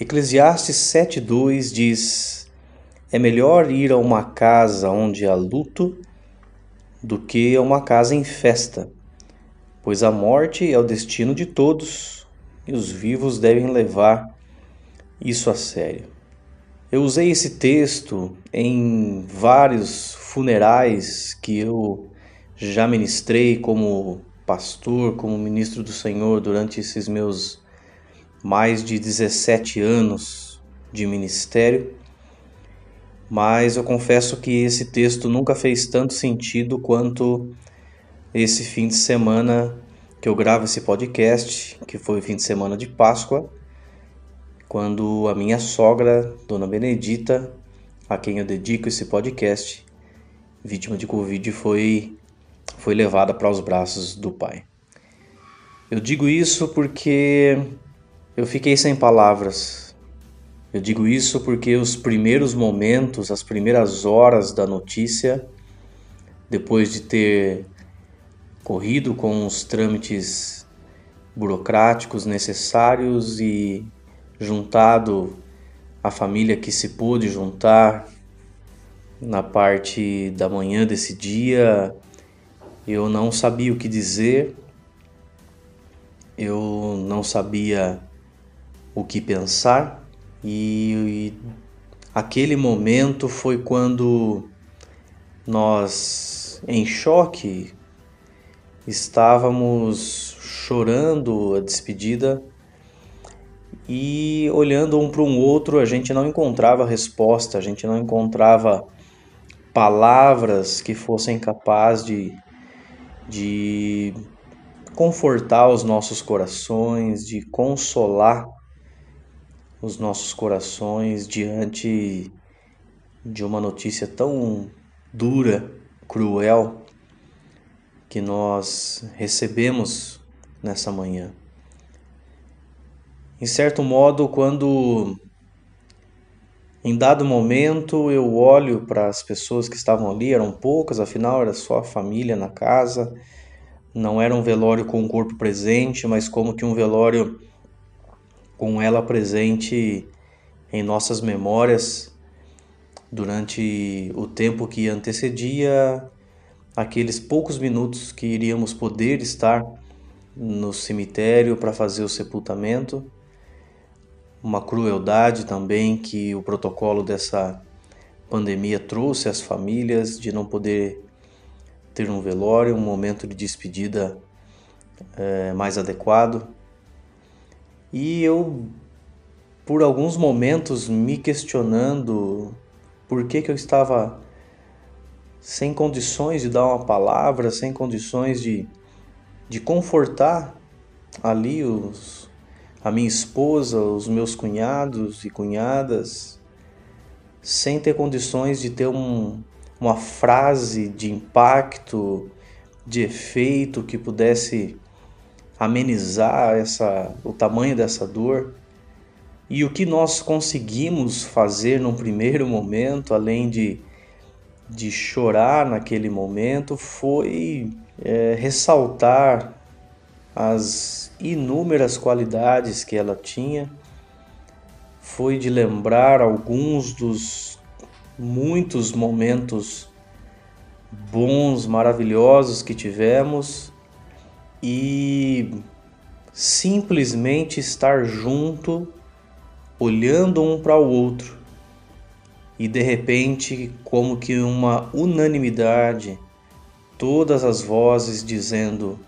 Eclesiastes 7,2 diz: É melhor ir a uma casa onde há luto do que a uma casa em festa, pois a morte é o destino de todos e os vivos devem levar isso a sério. Eu usei esse texto em vários funerais que eu já ministrei como pastor, como ministro do Senhor durante esses meus mais de 17 anos de ministério, mas eu confesso que esse texto nunca fez tanto sentido quanto esse fim de semana que eu gravo esse podcast, que foi o fim de semana de Páscoa, quando a minha sogra, Dona Benedita, a quem eu dedico esse podcast, vítima de Covid, foi, foi levada para os braços do Pai. Eu digo isso porque eu fiquei sem palavras. Eu digo isso porque os primeiros momentos, as primeiras horas da notícia, depois de ter corrido com os trâmites burocráticos necessários e juntado a família que se pôde juntar na parte da manhã desse dia, eu não sabia o que dizer, eu não sabia o que pensar. E, e aquele momento foi quando nós, em choque, estávamos chorando a despedida e olhando um para um outro, a gente não encontrava resposta, a gente não encontrava palavras que fossem capazes de, de confortar os nossos corações, de consolar os nossos corações diante de uma notícia tão dura, cruel que nós recebemos nessa manhã. Em certo modo, quando em dado momento eu olho para as pessoas que estavam ali, eram poucas, afinal era só a família na casa, não era um velório com o corpo presente, mas como que um velório com ela presente em nossas memórias durante o tempo que antecedia aqueles poucos minutos que iríamos poder estar no cemitério para fazer o sepultamento. Uma crueldade também que o protocolo dessa pandemia trouxe às famílias de não poder ter um velório, um momento de despedida é, mais adequado. E eu, por alguns momentos, me questionando por que, que eu estava sem condições de dar uma palavra, sem condições de, de confortar ali os, a minha esposa, os meus cunhados e cunhadas, sem ter condições de ter um, uma frase de impacto, de efeito que pudesse amenizar essa, o tamanho dessa dor. E o que nós conseguimos fazer num primeiro momento, além de, de chorar naquele momento, foi é, ressaltar as inúmeras qualidades que ela tinha, foi de lembrar alguns dos muitos momentos bons, maravilhosos que tivemos e simplesmente estar junto, olhando um para o outro. E de repente, como que uma unanimidade, todas as vozes dizendo: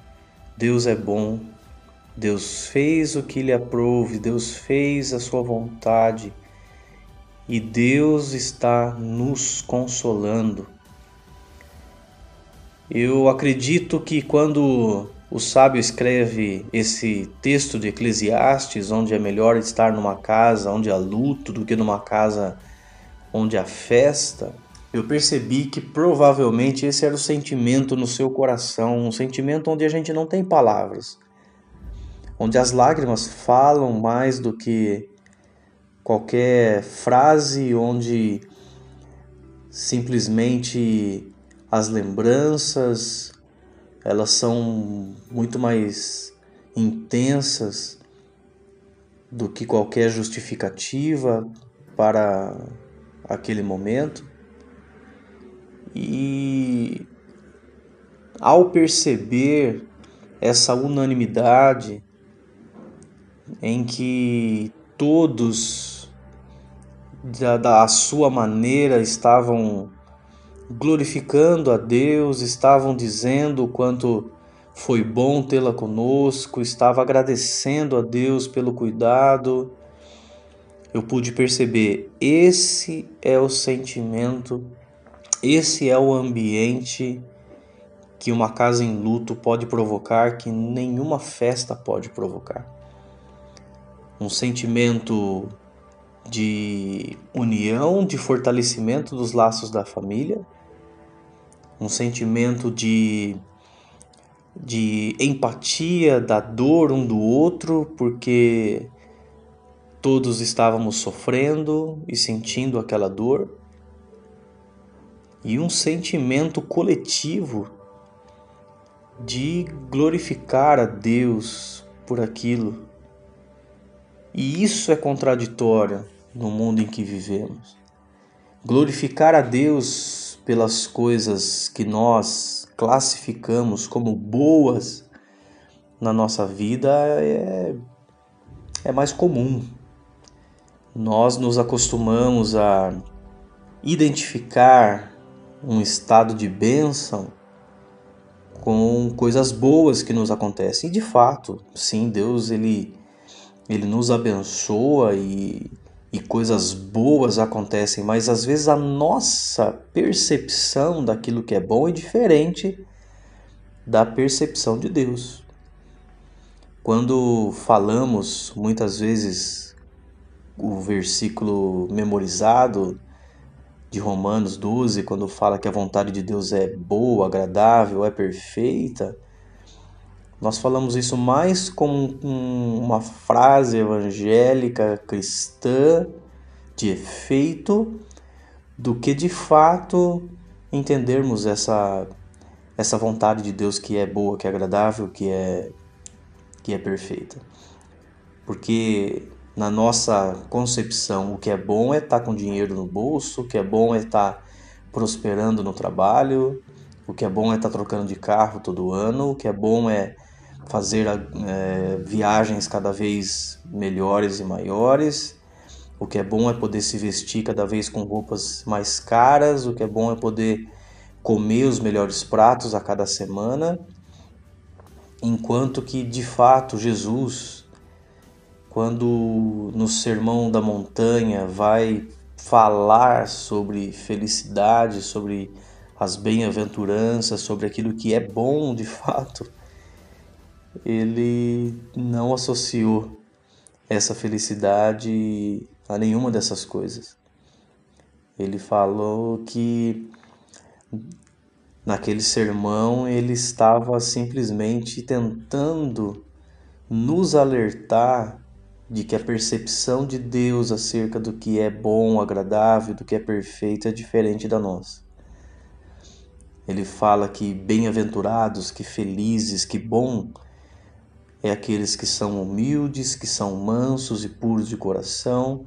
Deus é bom, Deus fez o que lhe aprove, Deus fez a sua vontade e Deus está nos consolando. Eu acredito que quando o sábio escreve esse texto de Eclesiastes, onde é melhor estar numa casa onde há luto do que numa casa onde há festa, eu percebi que provavelmente esse era o sentimento no seu coração, um sentimento onde a gente não tem palavras, onde as lágrimas falam mais do que qualquer frase, onde simplesmente as lembranças, elas são muito mais intensas do que qualquer justificativa para aquele momento. E ao perceber essa unanimidade em que todos da, da sua maneira estavam glorificando a Deus, estavam dizendo o quanto foi bom tê-la conosco, estava agradecendo a Deus pelo cuidado. Eu pude perceber, esse é o sentimento, esse é o ambiente que uma casa em luto pode provocar, que nenhuma festa pode provocar. Um sentimento de união, de fortalecimento dos laços da família, um sentimento de, de empatia da dor um do outro, porque todos estávamos sofrendo e sentindo aquela dor, e um sentimento coletivo de glorificar a Deus por aquilo. E isso é contraditório no mundo em que vivemos. Glorificar a Deus pelas coisas que nós classificamos como boas na nossa vida é, é mais comum. Nós nos acostumamos a identificar um estado de bênção com coisas boas que nos acontecem. E de fato, sim, Deus ele, ele nos abençoa e e coisas boas acontecem, mas às vezes a nossa percepção daquilo que é bom é diferente da percepção de Deus. Quando falamos muitas vezes o versículo memorizado de Romanos 12, quando fala que a vontade de Deus é boa, agradável, é perfeita, nós falamos isso mais como uma frase evangélica cristã de efeito do que de fato entendermos essa essa vontade de Deus que é boa, que é agradável, que é que é perfeita. Porque na nossa concepção, o que é bom é estar com dinheiro no bolso, o que é bom é estar prosperando no trabalho, o que é bom é estar trocando de carro todo ano, o que é bom é fazer é, viagens cada vez melhores e maiores. O que é bom é poder se vestir cada vez com roupas mais caras. O que é bom é poder comer os melhores pratos a cada semana. Enquanto que de fato Jesus, quando no Sermão da Montanha vai falar sobre felicidade, sobre as bem-aventuranças, sobre aquilo que é bom de fato, ele não associou essa felicidade a nenhuma dessas coisas. Ele falou que naquele sermão ele estava simplesmente tentando nos alertar de que a percepção de Deus acerca do que é bom, agradável, do que é perfeito é diferente da nossa. Ele fala que bem-aventurados, que felizes, que bom é aqueles que são humildes, que são mansos e puros de coração,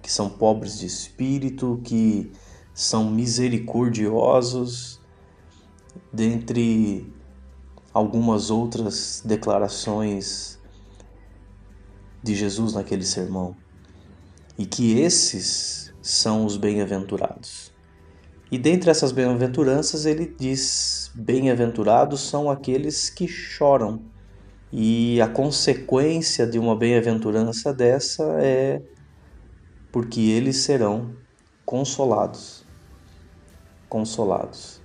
que são pobres de espírito, que são misericordiosos, dentre algumas outras declarações de Jesus naquele sermão. E que esses são os bem-aventurados. E dentre essas bem-aventuranças, ele diz: Bem-aventurados são aqueles que choram e a consequência de uma bem-aventurança dessa é porque eles serão consolados. Consolados.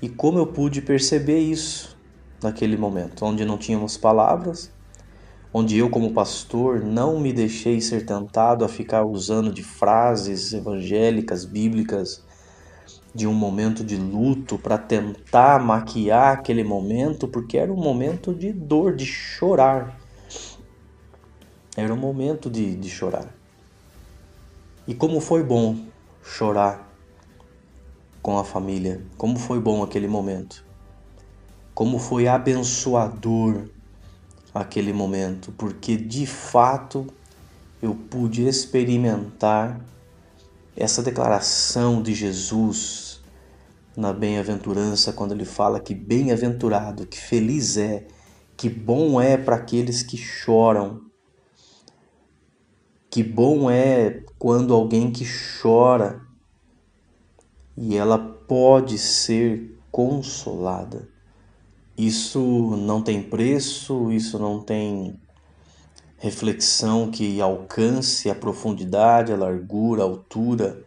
E como eu pude perceber isso naquele momento, onde não tínhamos palavras, onde eu, como pastor, não me deixei ser tentado a ficar usando de frases evangélicas, bíblicas, de um momento de luto para tentar maquiar aquele momento, porque era um momento de dor, de chorar. Era um momento de, de chorar. E como foi bom chorar com a família, como foi bom aquele momento. Como foi abençoador aquele momento, porque de fato eu pude experimentar essa declaração de Jesus na bem-aventurança, quando ele fala que bem-aventurado, que feliz é, que bom é para aqueles que choram. Que bom é quando alguém que chora e ela pode ser consolada. Isso não tem preço, isso não tem reflexão que alcance a profundidade, a largura, a altura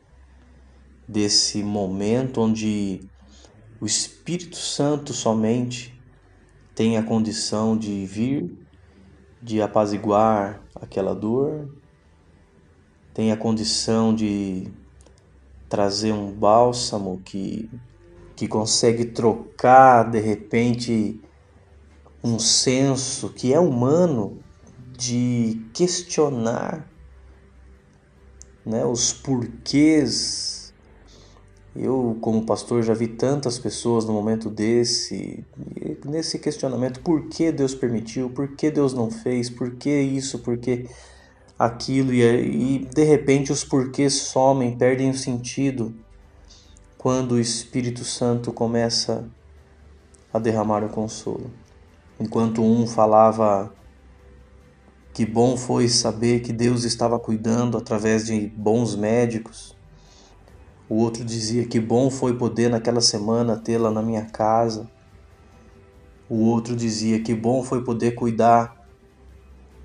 desse momento onde o Espírito Santo somente tem a condição de vir, de apaziguar aquela dor, tem a condição de trazer um bálsamo que, que consegue trocar de repente um senso que é humano de questionar né, os porquês. Eu, como pastor, já vi tantas pessoas no momento desse, nesse questionamento: por que Deus permitiu, por que Deus não fez, por que isso, por que aquilo, e, e de repente os porquês somem, perdem o sentido quando o Espírito Santo começa a derramar o consolo. Enquanto um falava que bom foi saber que Deus estava cuidando através de bons médicos. O outro dizia que bom foi poder naquela semana tê-la na minha casa. O outro dizia que bom foi poder cuidar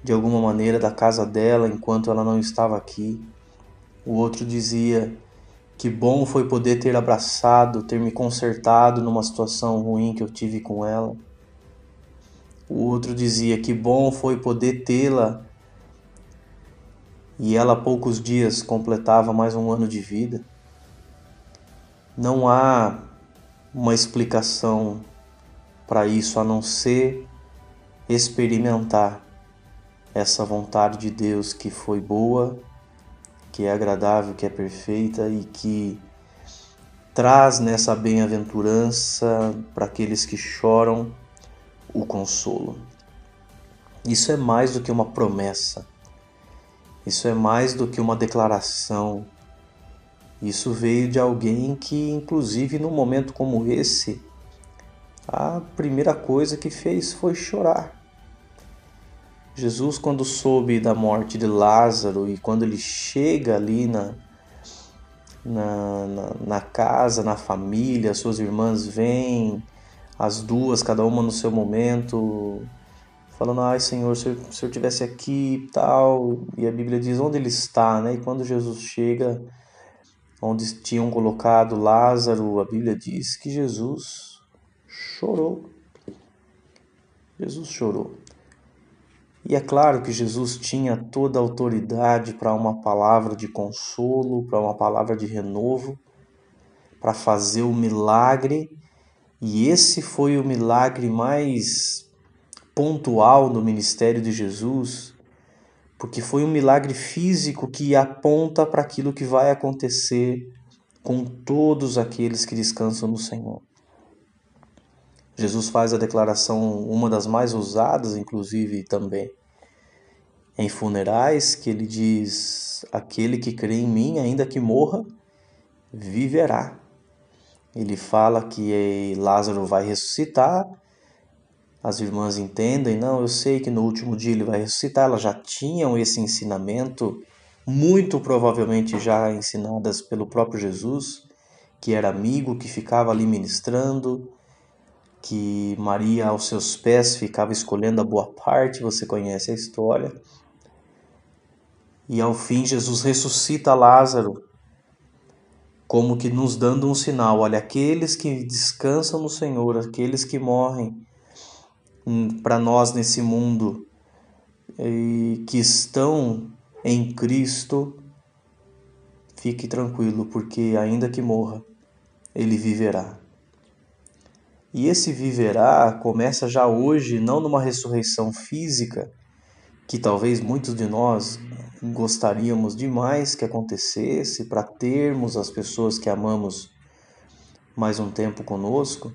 de alguma maneira da casa dela enquanto ela não estava aqui. O outro dizia que bom foi poder ter abraçado, ter me consertado numa situação ruim que eu tive com ela. O outro dizia que bom foi poder tê-la. E ela, há poucos dias, completava mais um ano de vida. Não há uma explicação para isso a não ser experimentar essa vontade de Deus que foi boa, que é agradável, que é perfeita e que traz nessa bem-aventurança para aqueles que choram o consolo. Isso é mais do que uma promessa, isso é mais do que uma declaração. Isso veio de alguém que, inclusive, num momento como esse, a primeira coisa que fez foi chorar. Jesus, quando soube da morte de Lázaro e quando ele chega ali na, na, na, na casa, na família, suas irmãs vêm, as duas, cada uma no seu momento, falando: Ai Senhor, se eu, se eu tivesse aqui e tal. E a Bíblia diz onde ele está, né? E quando Jesus chega, onde tinham colocado Lázaro, a Bíblia diz que Jesus chorou. Jesus chorou. E é claro que Jesus tinha toda a autoridade para uma palavra de consolo, para uma palavra de renovo, para fazer o milagre e esse foi o milagre mais pontual no ministério de Jesus, porque foi um milagre físico que aponta para aquilo que vai acontecer com todos aqueles que descansam no Senhor. Jesus faz a declaração, uma das mais usadas, inclusive também em funerais, que ele diz: Aquele que crê em mim, ainda que morra, viverá. Ele fala que Lázaro vai ressuscitar. As irmãs entendem, não, eu sei que no último dia ele vai ressuscitar. Elas já tinham esse ensinamento, muito provavelmente já ensinadas pelo próprio Jesus, que era amigo, que ficava ali ministrando, que Maria aos seus pés ficava escolhendo a boa parte, você conhece a história. E ao fim Jesus ressuscita Lázaro como que nos dando um sinal: olha, aqueles que descansam no Senhor, aqueles que morrem hum, para nós nesse mundo e que estão em Cristo, fique tranquilo, porque ainda que morra, ele viverá. E esse viverá começa já hoje, não numa ressurreição física, que talvez muitos de nós gostaríamos demais que acontecesse para termos as pessoas que amamos mais um tempo conosco,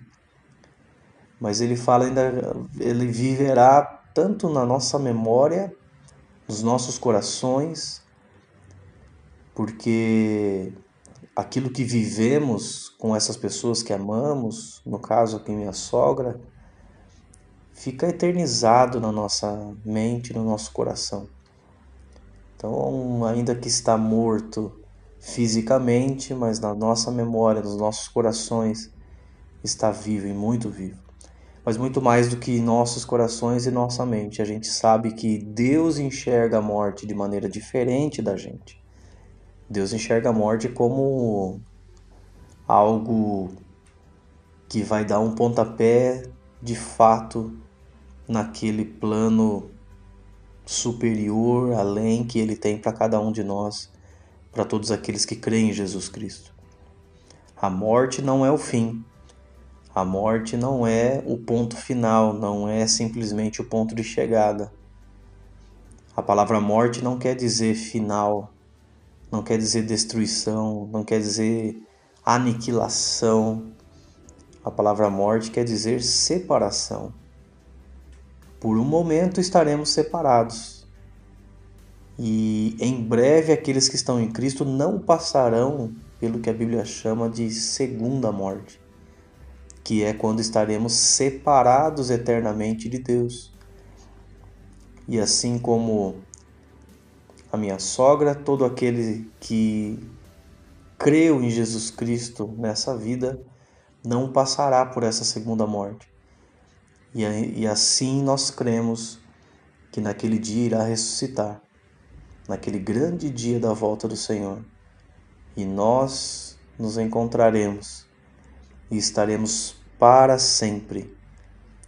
mas ele fala ainda, ele viverá tanto na nossa memória nos nossos corações, porque aquilo que vivemos com essas pessoas que amamos, no caso aqui minha sogra, fica eternizado na nossa mente, no nosso coração. Então, ainda que está morto fisicamente, mas na nossa memória, nos nossos corações, está vivo e muito vivo. Mas muito mais do que nossos corações e nossa mente, a gente sabe que Deus enxerga a morte de maneira diferente da gente. Deus enxerga a morte como algo que vai dar um pontapé de fato naquele plano superior, além que ele tem para cada um de nós, para todos aqueles que creem em Jesus Cristo. A morte não é o fim. A morte não é o ponto final, não é simplesmente o ponto de chegada. A palavra morte não quer dizer final, não quer dizer destruição, não quer dizer aniquilação. A palavra morte quer dizer separação. Por um momento estaremos separados. E em breve aqueles que estão em Cristo não passarão pelo que a Bíblia chama de segunda morte, que é quando estaremos separados eternamente de Deus. E assim como a minha sogra, todo aquele que creu em Jesus Cristo nessa vida não passará por essa segunda morte. E, assim nós cremos que naquele dia irá ressuscitar, naquele grande dia da volta do Senhor. E nós nos encontraremos e estaremos para sempre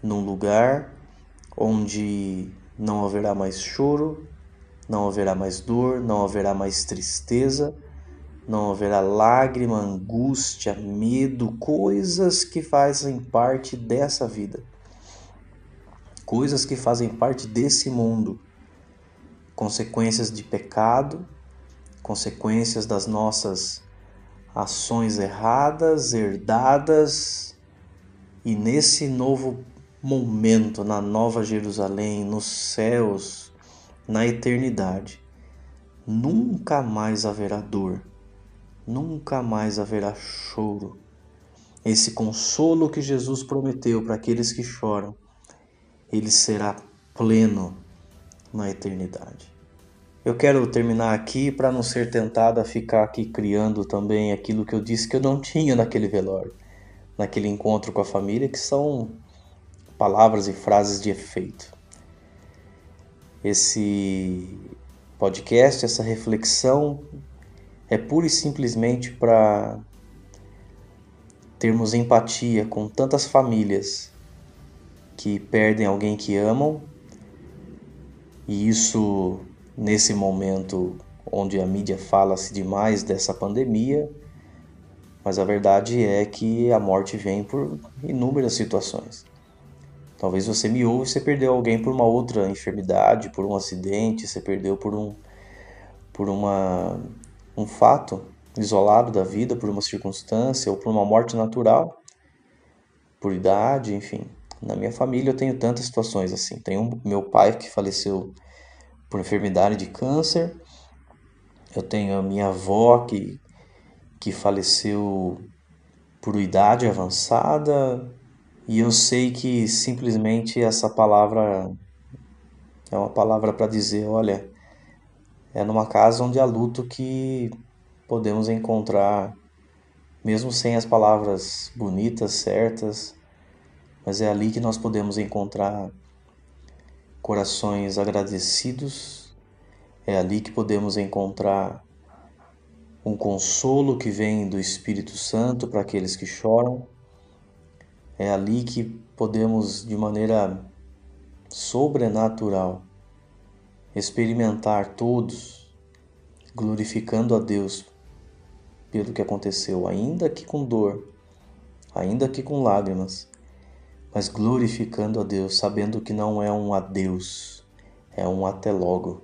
num lugar onde não haverá mais choro, não haverá mais dor, não haverá mais tristeza, não haverá lágrima, angústia, medo, coisas que fazem parte dessa vida, coisas que fazem parte desse mundo, consequências de pecado, consequências das nossas ações erradas, herdadas, e nesse novo momento, na Nova Jerusalém, nos céus, na eternidade, nunca mais haverá dor, nunca mais haverá choro. Esse consolo que Jesus prometeu para aqueles que choram, ele será pleno na eternidade. Eu quero terminar aqui para não ser tentado a ficar aqui criando também aquilo que eu disse que eu não tinha naquele velório, naquele encontro com a família, que são palavras e frases de efeito esse podcast, essa reflexão é pura e simplesmente para termos empatia com tantas famílias que perdem alguém que amam, e isso nesse momento onde a mídia fala-se demais dessa pandemia, mas a verdade é que a morte vem por inúmeras situações. Talvez você me ouve e você perdeu alguém por uma outra enfermidade, por um acidente, você perdeu por um por uma um fato isolado da vida, por uma circunstância ou por uma morte natural, por idade, enfim. Na minha família eu tenho tantas situações assim. Tenho meu pai que faleceu por enfermidade de câncer. Eu tenho a minha avó que que faleceu por idade avançada, e eu sei que simplesmente essa palavra é uma palavra para dizer, olha, é numa casa onde há luto que podemos encontrar, mesmo sem as palavras bonitas, certas, mas é ali que nós podemos encontrar corações agradecidos, é ali que podemos encontrar um consolo que vem do Espírito Santo para aqueles que choram. É ali que podemos, de maneira sobrenatural, experimentar todos glorificando a Deus pelo que aconteceu, ainda que com dor, ainda que com lágrimas, mas glorificando a Deus, sabendo que não é um adeus, é um até logo.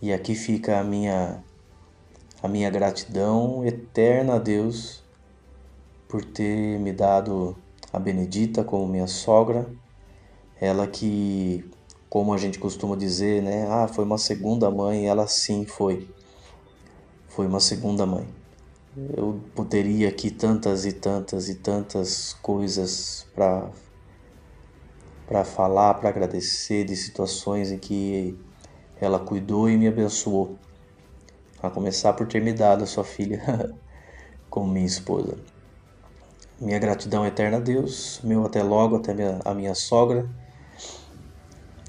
E aqui fica a minha a minha gratidão eterna a Deus por ter me dado a Benedita como minha sogra, ela que como a gente costuma dizer, né? Ah, foi uma segunda mãe, ela sim foi. Foi uma segunda mãe. Eu poderia aqui tantas e tantas e tantas coisas para para falar, para agradecer de situações em que ela cuidou e me abençoou. A começar por ter me dado a sua filha como minha esposa. Minha gratidão eterna a Deus, meu até logo, até minha, a minha sogra.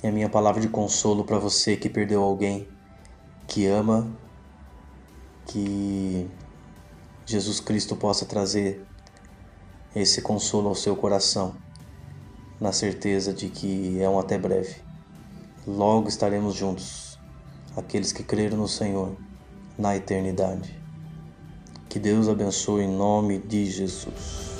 E a minha palavra de consolo para você que perdeu alguém que ama, que Jesus Cristo possa trazer esse consolo ao seu coração, na certeza de que é um até breve. Logo estaremos juntos, aqueles que creram no Senhor, na eternidade. Que Deus abençoe em nome de Jesus.